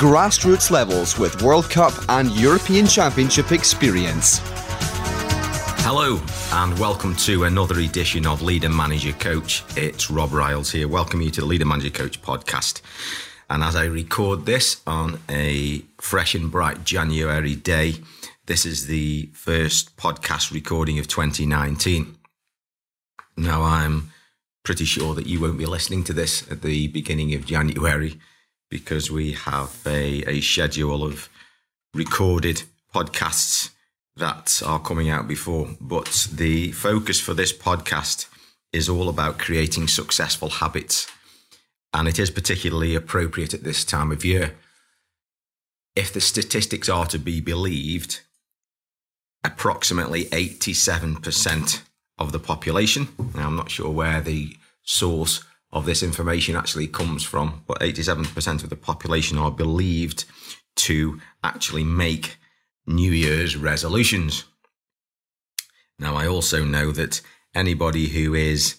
grassroots levels with World Cup and European Championship experience. Hello, and welcome to another edition of Leader Manager Coach. It's Rob Riles here. Welcome you to the Leader Manager Coach podcast. And as I record this on a fresh and bright January day, this is the first podcast recording of 2019. Now, I'm pretty sure that you won't be listening to this at the beginning of January because we have a, a schedule of recorded podcasts that are coming out before. But the focus for this podcast is all about creating successful habits. And it is particularly appropriate at this time of year. If the statistics are to be believed, approximately 87% of the population, now I'm not sure where the source of this information actually comes from, but 87% of the population are believed to actually make New Year's resolutions. Now, I also know that anybody who is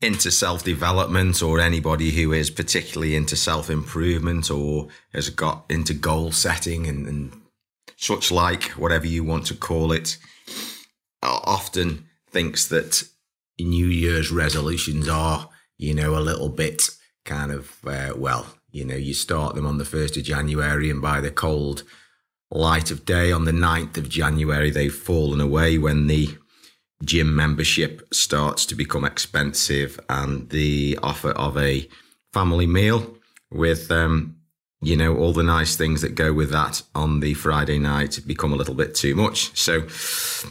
into self development or anybody who is particularly into self improvement or has got into goal setting and, and, such like, whatever you want to call it, often thinks that New Year's resolutions are you know, a little bit kind of, uh, well, you know, you start them on the 1st of January and by the cold light of day on the 9th of January, they've fallen away when the gym membership starts to become expensive and the offer of a family meal with, um, you know, all the nice things that go with that on the Friday night become a little bit too much. So,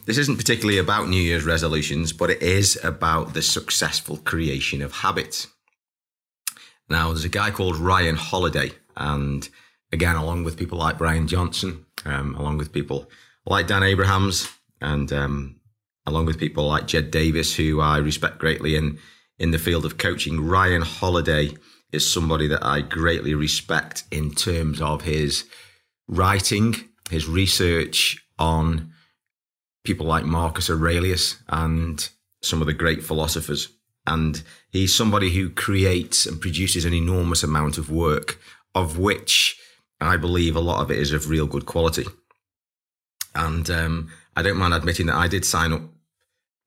this isn't particularly about New Year's resolutions, but it is about the successful creation of habits. Now, there's a guy called Ryan Holiday, and again, along with people like Brian Johnson, um, along with people like Dan Abrahams, and um, along with people like Jed Davis, who I respect greatly in, in the field of coaching, Ryan Holiday is somebody that I greatly respect in terms of his writing, his research on people like Marcus Aurelius and some of the great philosophers. And he's somebody who creates and produces an enormous amount of work, of which I believe a lot of it is of real good quality. And um, I don't mind admitting that I did sign up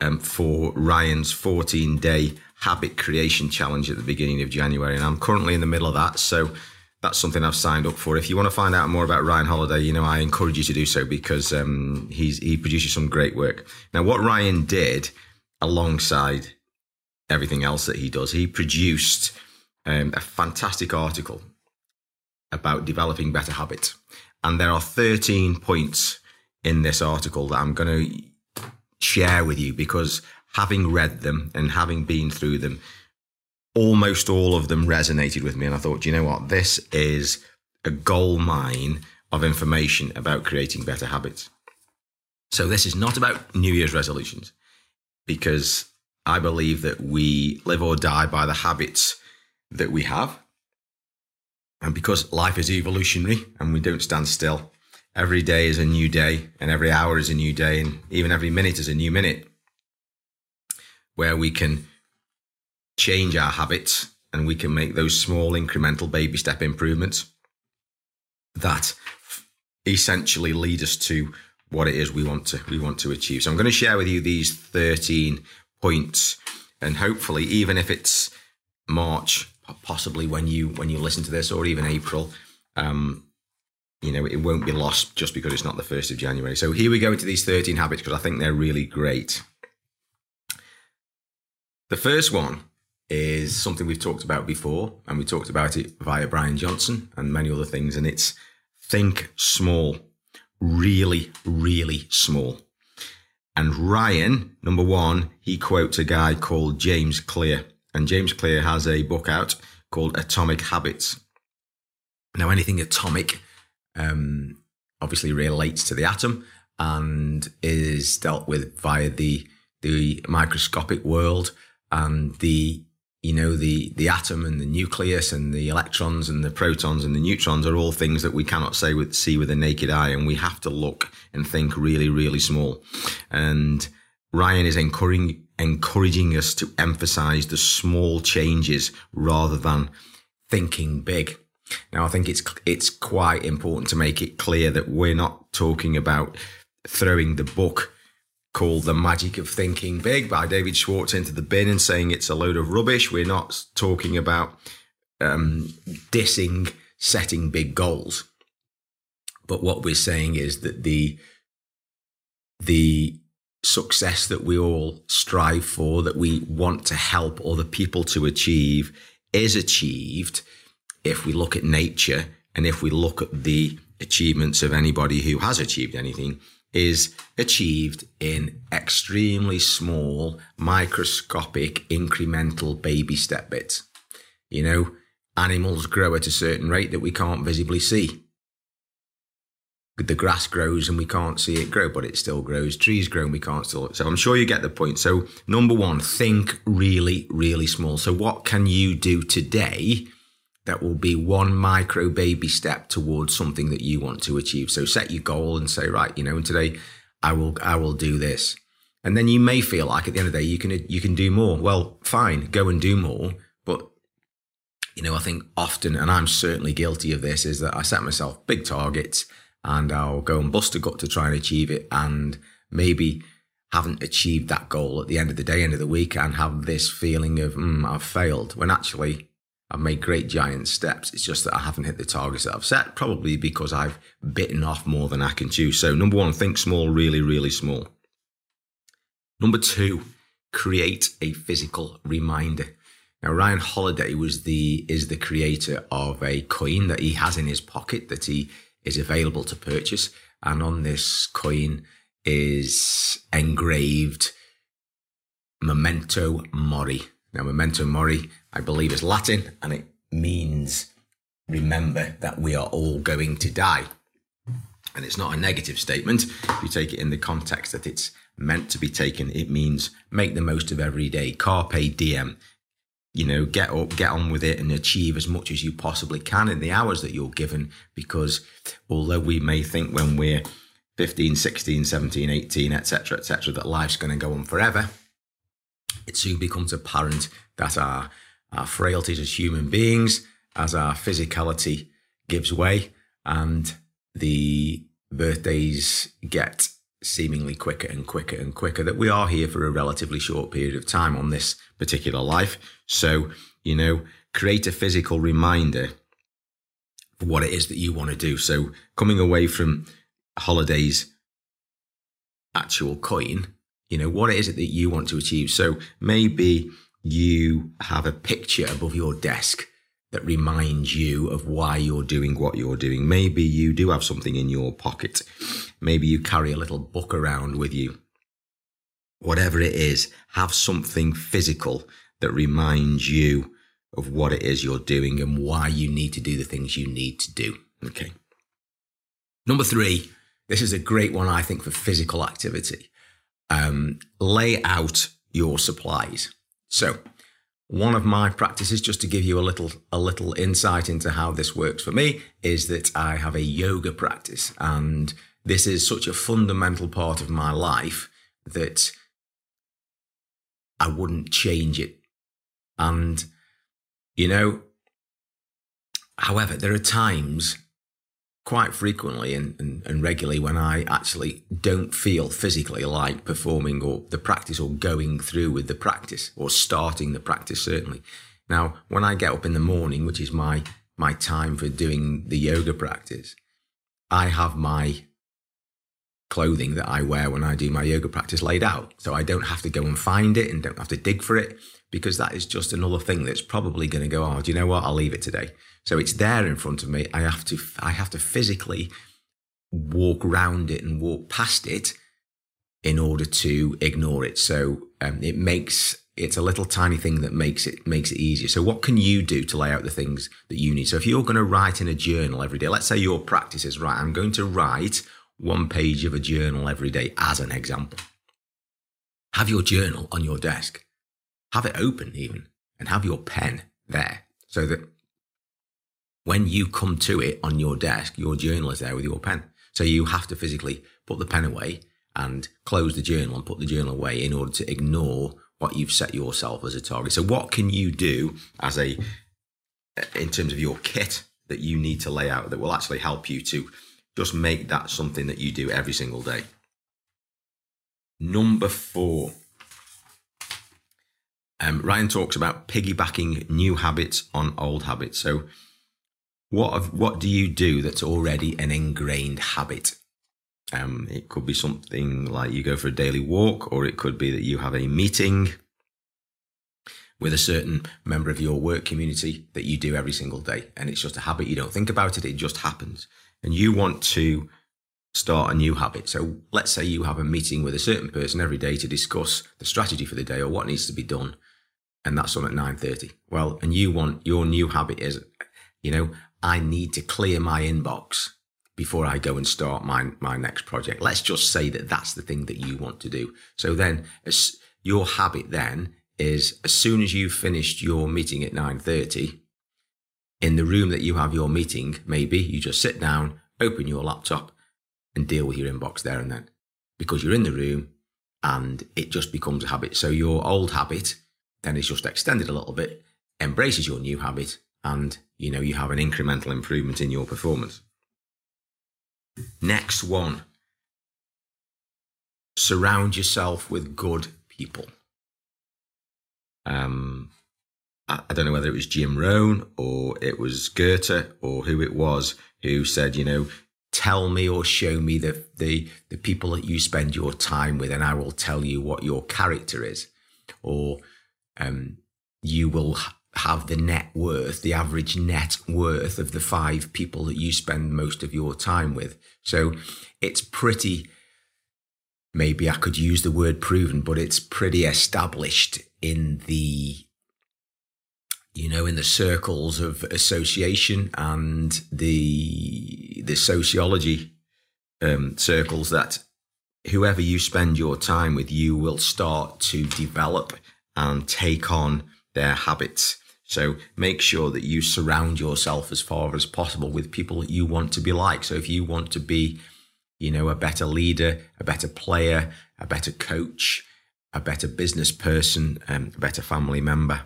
um, for Ryan's 14 day habit creation challenge at the beginning of January. And I'm currently in the middle of that. So that's something I've signed up for. If you want to find out more about Ryan Holiday, you know, I encourage you to do so because um, he's, he produces some great work. Now, what Ryan did alongside everything else that he does, he produced um, a fantastic article about developing better habits. And there are 13 points in this article that I'm going to share with you because having read them and having been through them, almost all of them resonated with me. And I thought, you know what? This is a gold mine of information about creating better habits. So this is not about New Year's resolutions because I believe that we live or die by the habits that we have. And because life is evolutionary and we don't stand still, every day is a new day and every hour is a new day and even every minute is a new minute where we can change our habits and we can make those small incremental baby step improvements that essentially lead us to what it is we want to we want to achieve. So I'm going to share with you these 13 points and hopefully even if it's March possibly when you when you listen to this or even April um you know it won't be lost just because it's not the 1st of January. So here we go into these 13 habits because I think they're really great. The first one is something we've talked about before, and we talked about it via Brian Johnson and many other things, and it's think small, really, really small. And Ryan, number one, he quotes a guy called James Clear, and James Clear has a book out called Atomic Habits. Now, anything atomic um, obviously relates to the atom and is dealt with via the the microscopic world and the you know the the atom and the nucleus and the electrons and the protons and the neutrons are all things that we cannot say with see with the naked eye and we have to look and think really really small. And Ryan is encouraging encouraging us to emphasize the small changes rather than thinking big now I think it's it's quite important to make it clear that we're not talking about throwing the book called The Magic of Thinking Big by David Schwartz into the bin and saying it's a load of rubbish. We're not talking about um, dissing setting big goals. But what we're saying is that the the success that we all strive for, that we want to help other people to achieve, is achieved if we look at nature and if we look at the achievements of anybody who has achieved anything is achieved in extremely small, microscopic, incremental baby step bits. You know, animals grow at a certain rate that we can't visibly see. The grass grows and we can't see it grow, but it still grows. Trees grow and we can't still. So I'm sure you get the point. So number one, think really, really small. So what can you do today that will be one micro baby step towards something that you want to achieve. So set your goal and say, right, you know, and today I will, I will do this. And then you may feel like at the end of the day, you can, you can do more. Well, fine, go and do more. But, you know, I think often, and I'm certainly guilty of this, is that I set myself big targets and I'll go and bust a gut to try and achieve it. And maybe haven't achieved that goal at the end of the day, end of the week, and have this feeling of, mm, I've failed when actually I've made great giant steps. It's just that I haven't hit the targets that I've set, probably because I've bitten off more than I can chew. So, number one, think small, really, really small. Number two, create a physical reminder. Now, Ryan Holiday was the is the creator of a coin that he has in his pocket that he is available to purchase, and on this coin is engraved "Memento Mori." Now, memento mori, I believe, is Latin and it means remember that we are all going to die. And it's not a negative statement. If you take it in the context that it's meant to be taken, it means make the most of every day. Carpe diem. You know, get up, get on with it and achieve as much as you possibly can in the hours that you're given. Because although we may think when we're 15, 16, 17, 18, etc., etc., that life's going to go on forever, it soon becomes apparent that our, our frailties as human beings, as our physicality gives way, and the birthdays get seemingly quicker and quicker and quicker, that we are here for a relatively short period of time on this particular life. So, you know, create a physical reminder of what it is that you want to do. So, coming away from Holiday's actual coin you know, what is it that you want to achieve? So maybe you have a picture above your desk that reminds you of why you're doing what you're doing. Maybe you do have something in your pocket. Maybe you carry a little book around with you. Whatever it is, have something physical that reminds you of what it is you're doing and why you need to do the things you need to do. Okay. Number three, this is a great one, I think, for physical activity um, lay out your supplies. So, one of my practices, just to give you a little a little insight into how this works for me, is that I have a yoga practice, and this is such a fundamental part of my life that I wouldn't change it. And you know, however, there are times quite frequently and, and, and, regularly when I actually don't feel physically like performing or the practice or going through with the practice or starting the practice certainly. Now, when I get up in the morning, which is my my time for doing the yoga practice, I have my clothing that I wear when I do my yoga practice laid out. So I don't have to go and find it and don't have to dig for it because that is just another thing that's probably going to go, oh, do you know what? I'll leave it today. So it's there in front of me. I have to, I have to physically walk around it and walk past it in order to ignore it. So um, it makes it's a little tiny thing that makes it makes it easier. So what can you do to lay out the things that you need? So if you're going to write in a journal every day, let's say your practice is right, I'm going to write one page of a journal every day as an example. Have your journal on your desk. Have it open even and have your pen there so that when you come to it on your desk, your journal is there with your pen. So you have to physically put the pen away and close the journal and put the journal away in order to ignore what you've set yourself as a target. So what can you do as a in terms of your kit that you need to lay out that will actually help you to just make that something that you do every single day. Number four. Um, Ryan talks about piggybacking new habits on old habits. So, what what do you do that's already an ingrained habit? Um, it could be something like you go for a daily walk, or it could be that you have a meeting with a certain member of your work community that you do every single day. And it's just a habit. You don't think about it, it just happens. And you want to start a new habit. So let's say you have a meeting with a certain person every day to discuss the strategy for the day or what needs to be done. And that's on at 9.30. Well, and you want your new habit is, you know, I need to clear my inbox before I go and start my, my next project. Let's just say that that's the thing that you want to do. So then as your habit then is as soon as you've finished your meeting at 9.30, in the room that you have your meeting, maybe you just sit down, open your laptop and deal with your inbox there and then because you're in the room and it just becomes a habit. So your old habit then is just extended a little bit, embraces your new habit and you know, you have an incremental improvement in your performance. Next one. Surround yourself with good people. Um, I, don't know whether it was Jim Rohn or it was Goethe or who it was who said, you know, tell me or show me the, the, the people that you spend your time with and I will tell you what your character is. Or, um, you will have the net worth, the average net worth of the five people that you spend most of your time with. So it's pretty, maybe I could use the word proven, but it's pretty established in the you know, in the circles of association and the the sociology um, circles that whoever you spend your time with, you will start to develop and take on their habits. So make sure that you surround yourself as far as possible with people that you want to be like. So if you want to be, you know, a better leader, a better player, a better coach, a better business person, um, a better family member,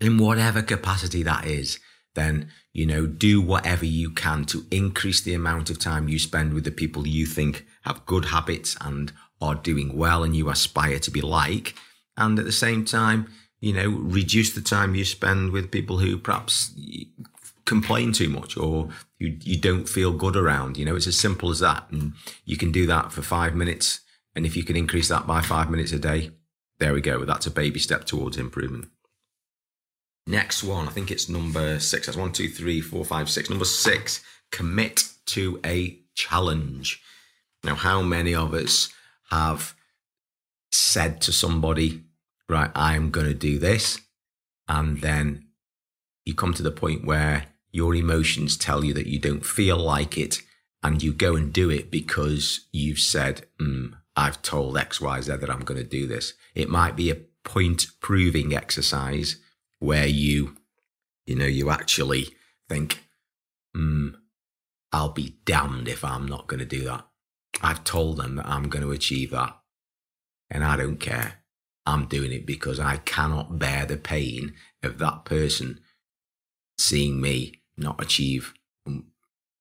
in whatever capacity that is, then, you know, do whatever you can to increase the amount of time you spend with the people you think have good habits and are doing well and you aspire to be like. And at the same time, you know, reduce the time you spend with people who perhaps complain too much or you, you don't feel good around. You know, it's as simple as that. And you can do that for five minutes. And if you can increase that by five minutes a day, there we go. That's a baby step towards improvement. Next one, I think it's number six. That's one, two, three, four, five, six. Number six, commit to a challenge. Now, how many of us have said to somebody, right, I'm going to do this. And then you come to the point where your emotions tell you that you don't feel like it and you go and do it because you've said, mm, I've told XYZ that I'm going to do this. It might be a point proving exercise where you, you know, you actually think, hmm, I'll be damned if I'm not going to do that. I've told them that I'm going to achieve that. And I don't care. I'm doing it because I cannot bear the pain of that person seeing me not achieve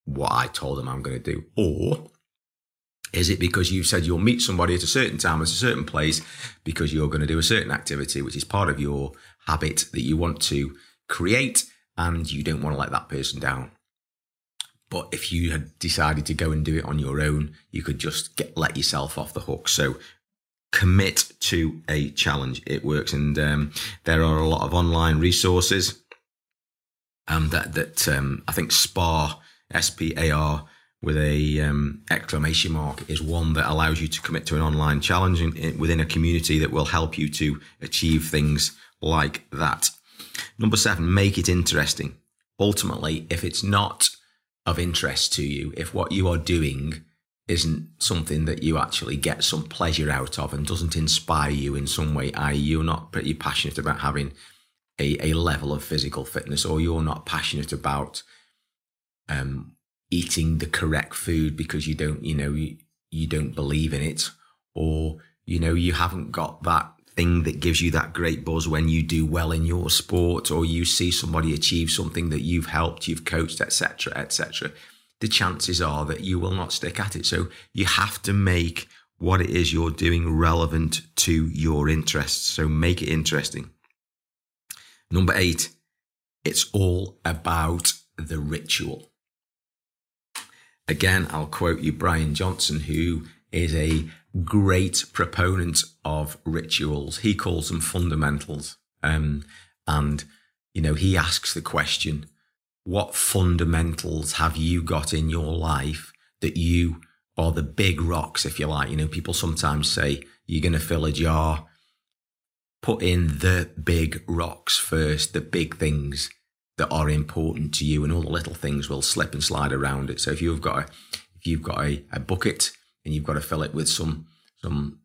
what I told them I'm going to do. Or is it because you've said you'll meet somebody at a certain time at a certain place because you're going to do a certain activity, which is part of your habit that you want to create and you don't want to let that person down. But if you had decided to go and do it on your own, you could just get let yourself off the hook. So commit to a challenge. It works, and um, there are a lot of online resources um, that that um, I think SPAR S P A R with a um, exclamation mark is one that allows you to commit to an online challenge in, in, within a community that will help you to achieve things like that. Number seven, make it interesting. Ultimately, if it's not of interest to you, if what you are doing isn't something that you actually get some pleasure out of and doesn't inspire you in some way, i.e., you're not pretty passionate about having a, a level of physical fitness, or you're not passionate about um, eating the correct food because you don't, you know, you, you don't believe in it, or you know, you haven't got that thing that gives you that great buzz when you do well in your sport, or you see somebody achieve something that you've helped, you've coached, etc., etc. The chances are that you will not stick at it. So you have to make what it is you're doing relevant to your interests. So make it interesting. Number eight, it's all about the ritual. Again, I'll quote you Brian Johnson, who is a great proponent of rituals. He calls them fundamentals. Um, and, you know, he asks the question, what fundamentals have you got in your life that you, or the big rocks, if you like, you know, people sometimes say you're going to fill a jar, put in the big rocks first, the big things that are important to you and all the little things will slip and slide around it. So if you've got a, if you've got a, a bucket and you've got to fill it with some, some,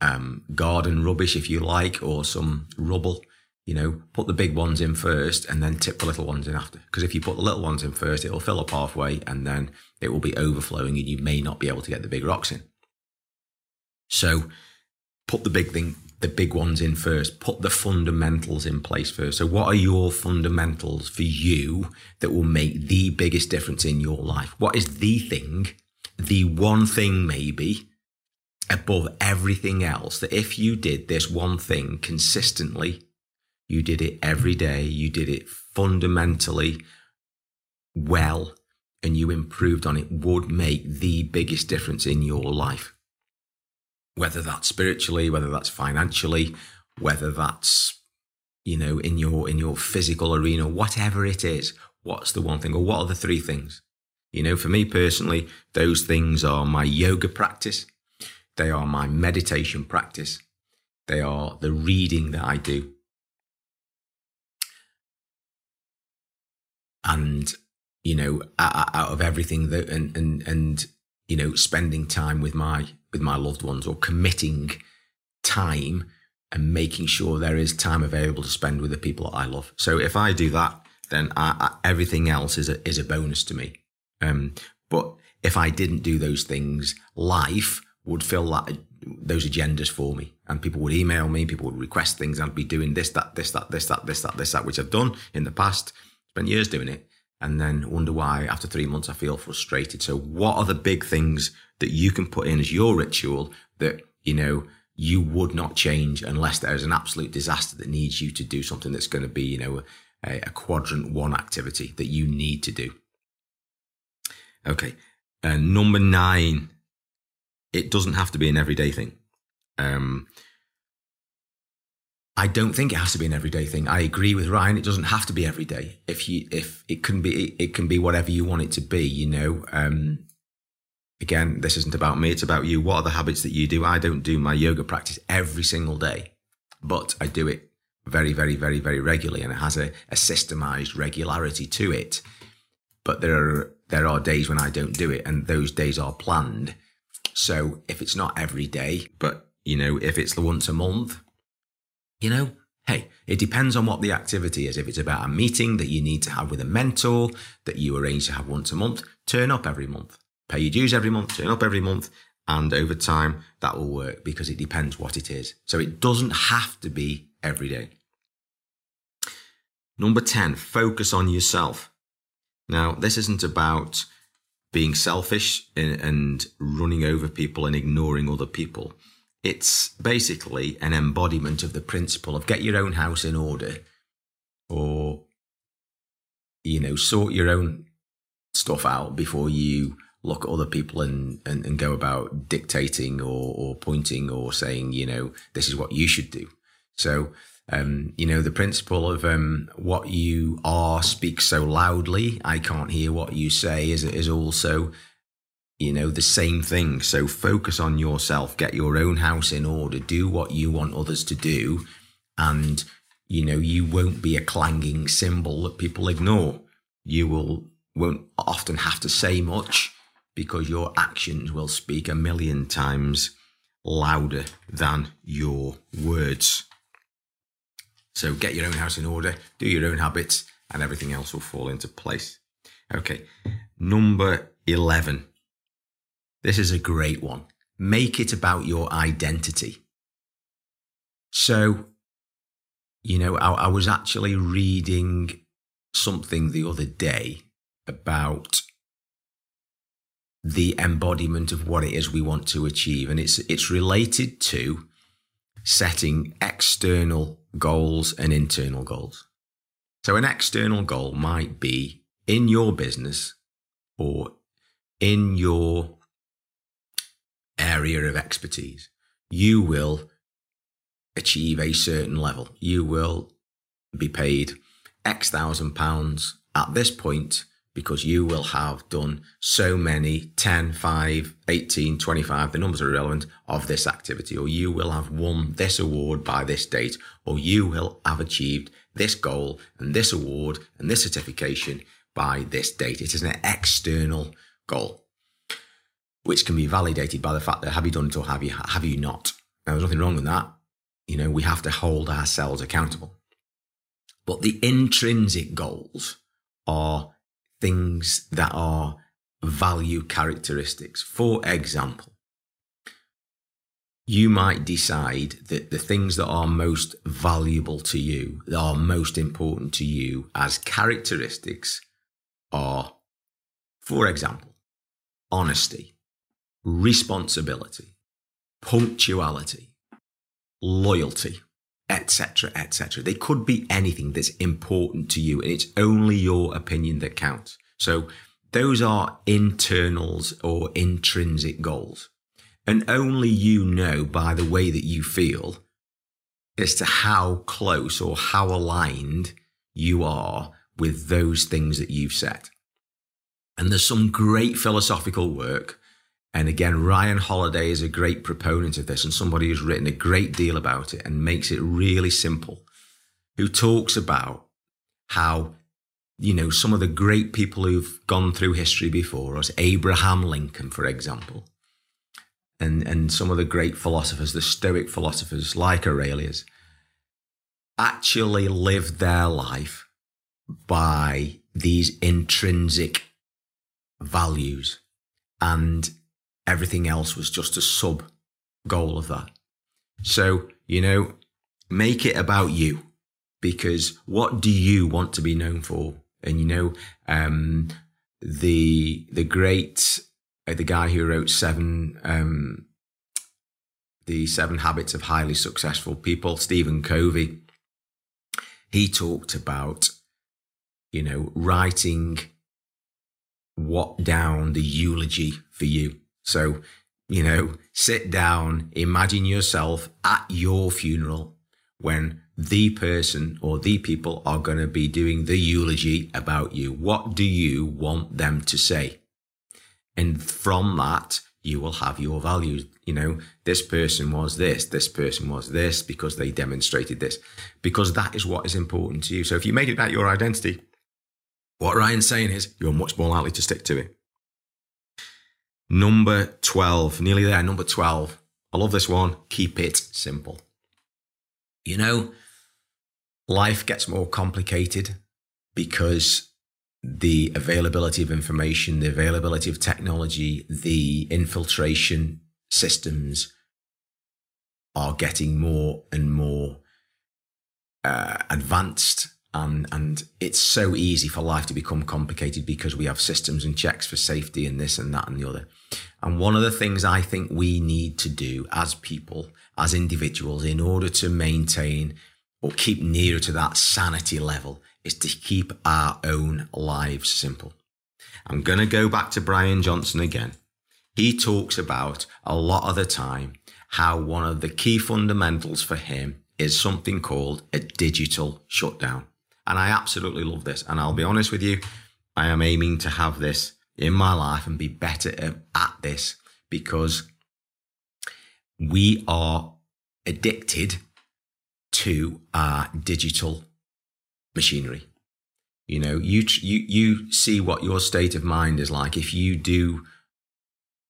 um, garden rubbish, if you like, or some rubble, you know, put the big ones in first and then tip the little ones in after. Because if you put the little ones in first, it'll fill up halfway and then it will be overflowing and you may not be able to get the big rocks in. So put the big thing, the big ones in first. Put the fundamentals in place first. So, what are your fundamentals for you that will make the biggest difference in your life? What is the thing, the one thing maybe above everything else that if you did this one thing consistently, you did it every day, you did it fundamentally well, and you improved on it, would make the biggest difference in your life? whether that's spiritually, whether that's financially, whether that's you know in your in your physical arena, whatever it is. What's the one thing, or what are the three things? You know, for me personally, those things are my yoga practice, they are my meditation practice, they are the reading that I do. And, you know, out of everything that, and, and, and, you know, spending time with my with my loved ones or committing time and making sure there is time available to spend with the people that I love. So if I do that, then I, I, everything else is a, is a bonus to me. Um, but if I didn't do those things, life would fill that those agendas for me, and people would email me, people would request things. I'd be doing this, that, this, that, this, that, this, that, this, that, which I've done in the past. Spent years doing it, and then wonder why after three months I feel frustrated. So, what are the big things that you can put in as your ritual that, you know, you would not change unless there's an absolute disaster that needs you to do something that's going to be, you know, a, a quadrant one activity that you need to do. Okay. Uh, number nine, it doesn't have to be an everyday thing. Um, I don't think it has to be an everyday thing. I agree with Ryan. It doesn't have to be every day. If you, if it can be, it can be whatever you want it to be. You know, um, again, this isn't about me, it's about you. What are the habits that you do? I don't do my yoga practice every single day, but I do it very, very, very, very regularly and it has a, a systemized regularity to it. But there are there are days when I don't do it and those days are planned. So if it's not every day, but you know, if it's the once a month, you know, hey, it depends on what the activity is. If it's about a meeting that you need to have with a mentor that you arrange to have once a month, turn up every month pay your dues every month, turn up every month, and over time that will work because it depends what it is. So it doesn't have to be every day. Number 10, focus on yourself. Now, this isn't about being selfish eh, and running over people and ignoring other people. It's basically an embodiment of the principle of get your own house in order or, you know, sort your own stuff out before you look at other people and, and, and go about dictating or, or pointing or saying, you know, this is what you should do. So, um, you know, the principle of um, what you are speaks so loudly, I can't hear what you say is, is also you know, the same thing. So focus on yourself, get your own house in order, do what you want others to do, and you know, you won't be a clanging cymbal that people ignore. You will won't often have to say much because your actions will speak a million times louder than your words. So get your own house in order, do your own habits, and everything else will fall into place. Okay, number 11. This is a great one. Make it about your identity. So, you know, I, I was actually reading something the other day about the embodiment of what it is we want to achieve. And it's, it's related to setting external goals and internal goals. So an external goal might be in your business or in your area of expertise. You will achieve a certain level. You will be paid X thousand pounds at this point because you will have done so many 10, 5, 18, 25, the numbers are irrelevant of this activity, or you will have won this award by this date, or you will have achieved this goal and this award and this certification by this date. It is an external goal, which can be validated by the fact that have you done it or have you, have you not? Now, there's nothing wrong with that. You know, we have to hold ourselves accountable. But the intrinsic goals are things that are value characteristics. For example, you might decide that the things that are most valuable to you, that are most important to you as characteristics are, for example, honesty, responsibility, punctuality, loyalty, etc., etc. They could be anything that's important to you, and it's only your opinion that counts. So those are internals or intrinsic goals. And only you know by the way that you feel as to how close or how aligned you are with those things that you've set. And there's some great philosophical work and again, Ryan Holiday is a great proponent of this and somebody who's written a great deal about it and makes it really simple, who talks about how, you know, some of the great people who've gone through history before us, Abraham Lincoln, for example, and, and some of the great philosophers, the Stoic philosophers like Aurelius, actually lived their life by these intrinsic values. And everything else was just a sub goal of that. So, you know, make it about you because what do you want to be known for? And, you know, um, the, the great, uh, the guy who wrote seven, um, the seven habits of highly successful people, Stephen Covey, he talked about, you know, writing what down the eulogy for you. So, you know, sit down, imagine yourself at your funeral when the person or the people are going to be doing the eulogy about you. What do you want them to say? And from that, you will have your values. You know, this person was this, this person was this because they demonstrated this, because that is what is important to you. So if you make it about your identity, what Ryan's saying is you're much more likely to stick to it. Number 12, nearly there, number 12. I love this one. Keep it simple. You know, life gets more complicated because the availability of information, the availability of technology, the infiltration systems are getting more and more uh, advanced and and it's so easy for life to become complicated because we have systems and checks for safety and this and that and the other and one of the things i think we need to do as people as individuals in order to maintain or keep nearer to that sanity level is to keep our own lives simple. I'm going to go back to brian johnson again. He talks about a lot of the time how one of the key fundamentals for him is something called a digital shutdown. And I absolutely love this. And I'll be honest with you, I am aiming to have this in my life and be better at this because we are addicted to our digital machinery. You know, you you you see what your state of mind is like if you do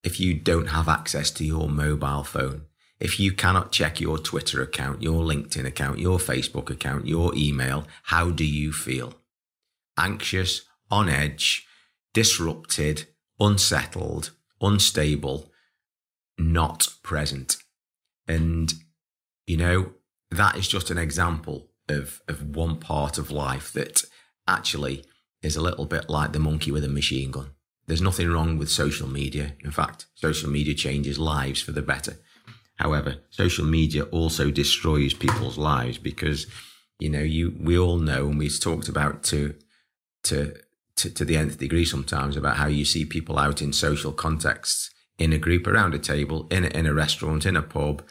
if you don't have access to your mobile phone. If you cannot check your Twitter account, your LinkedIn account, your Facebook account, your email, how do you feel? Anxious, on edge, disrupted, unsettled, unstable, not present. And, you know, that is just an example of, of one part of life that actually is a little bit like the monkey with a machine gun. There's nothing wrong with social media. In fact, social media changes lives for the better. However, social media also destroys people's lives because, you know, you we all know, and we've talked about to to to, to the nth degree sometimes about how you see people out in social contexts in a group around a table, in a, in a restaurant, in a pub,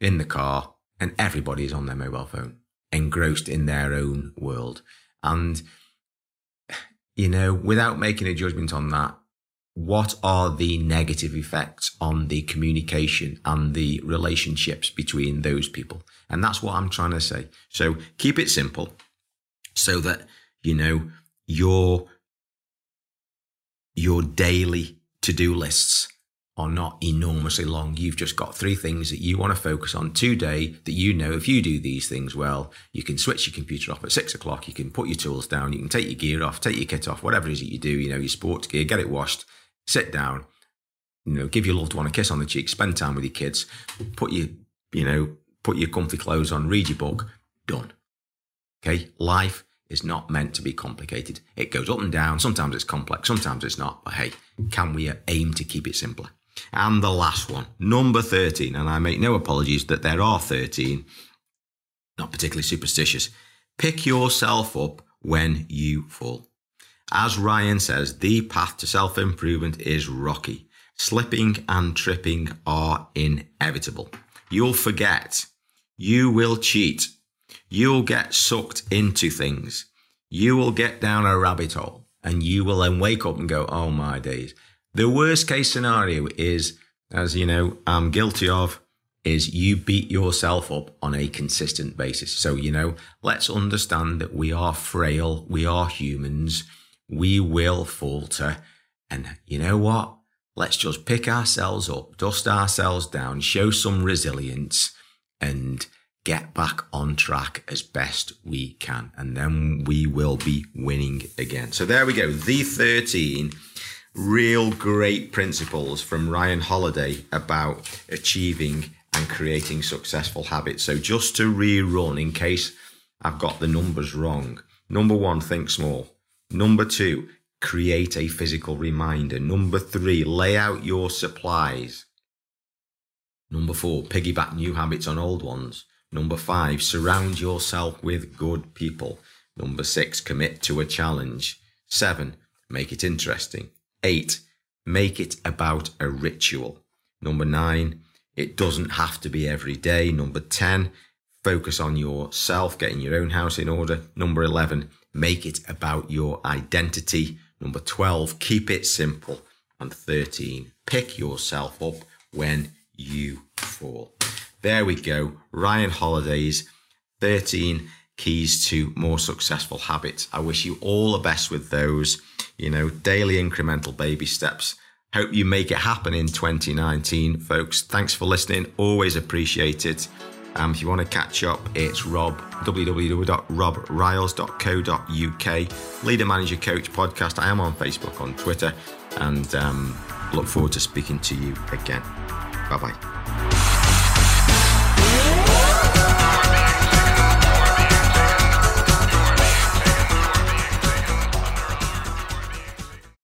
in the car, and everybody's on their mobile phone, engrossed in their own world. And, you know, without making a judgment on that, what are the negative effects on the communication and the relationships between those people? And that's what I'm trying to say. So keep it simple so that, you know, your, your daily to do lists are not enormously long. You've just got three things that you want to focus on today that you know if you do these things well, you can switch your computer off at six o'clock, you can put your tools down, you can take your gear off, take your kit off, whatever it is that you do, you know, your sports gear, get it washed, sit down, you know, give your loved one a kiss on the cheek, spend time with your kids, put your, you know, put your comfy clothes on, read your book, done. Okay. Life is not meant to be complicated. It goes up and down. Sometimes it's complex, sometimes it's not. But hey, can we aim to keep it simpler? And the last one, number 13, and I make no apologies that there are 13, not particularly superstitious. Pick yourself up when you fall. As Ryan says, the path to self improvement is rocky. Slipping and tripping are inevitable. You'll forget. You will cheat. You'll get sucked into things. You will get down a rabbit hole and you will then wake up and go, Oh my days. The worst case scenario is, as you know, I'm guilty of, is you beat yourself up on a consistent basis. So, you know, let's understand that we are frail. We are humans we will falter. And you know what? Let's just pick ourselves up, dust ourselves down, show some resilience, and get back on track as best we can. And then we will be winning again. So there we go. The 13 real great principles from Ryan Holiday about achieving and creating successful habits. So just to rerun in case I've got the numbers wrong. Number one, think small. Number two, create a physical reminder. Number three, lay out your supplies. Number four, piggyback new habits on old ones. Number five, surround yourself with good people. Number six, commit to a challenge. Seven, make it interesting. Eight, make it about a ritual. Number nine, it doesn't have to be every day. Number 10, focus on yourself, getting your own house in order. Number 11, make it about your identity. Number 12, keep it simple. And 13, pick yourself up when you fall. There we go. Ryan Holiday's 13 keys to more successful habits. I wish you all the best with those, you know, daily incremental baby steps. Hope you make it happen in 2019, folks. Thanks for listening. Always appreciate it. Um, if you want to catch up, it's rob, www.robriles.co.uk, Leader Manager Coach Podcast. I am on Facebook, on Twitter, and um, look forward to speaking to you again. Bye bye.